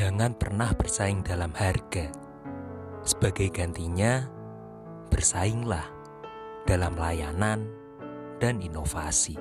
Jangan pernah bersaing dalam harga. Sebagai gantinya, bersainglah dalam layanan dan inovasi.